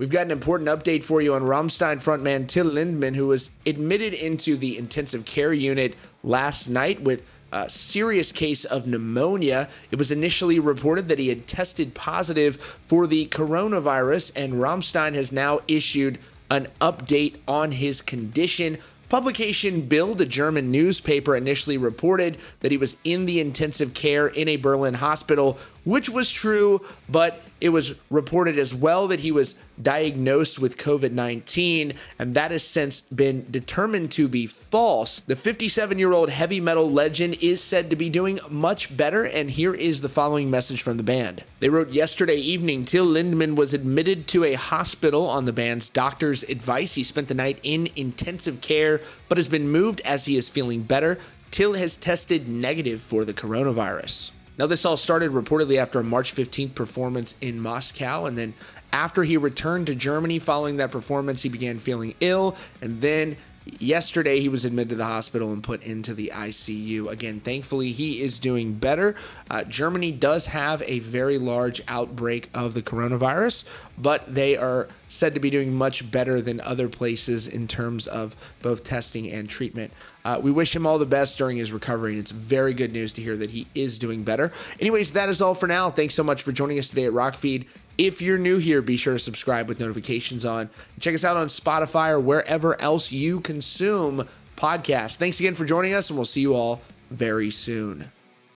We've got an important update for you on Rammstein frontman Till Lindemann, who was admitted into the intensive care unit last night with a serious case of pneumonia. It was initially reported that he had tested positive for the coronavirus, and Rammstein has now issued an update on his condition. Publication Bild, a German newspaper, initially reported that he was in the intensive care in a Berlin hospital, which was true, but it was reported as well that he was diagnosed with COVID 19, and that has since been determined to be false. The 57 year old heavy metal legend is said to be doing much better, and here is the following message from the band. They wrote yesterday evening Till Lindemann was admitted to a hospital on the band's doctor's advice. He spent the night in intensive care, but has been moved as he is feeling better. Till has tested negative for the coronavirus. Now, this all started reportedly after a March 15th performance in Moscow. And then after he returned to Germany following that performance, he began feeling ill. And then Yesterday, he was admitted to the hospital and put into the ICU. Again, thankfully, he is doing better. Uh, Germany does have a very large outbreak of the coronavirus, but they are said to be doing much better than other places in terms of both testing and treatment. Uh, we wish him all the best during his recovery, and it's very good news to hear that he is doing better. Anyways, that is all for now. Thanks so much for joining us today at Rockfeed. If you're new here, be sure to subscribe with notifications on. Check us out on Spotify or wherever else you consume podcasts. Thanks again for joining us, and we'll see you all very soon.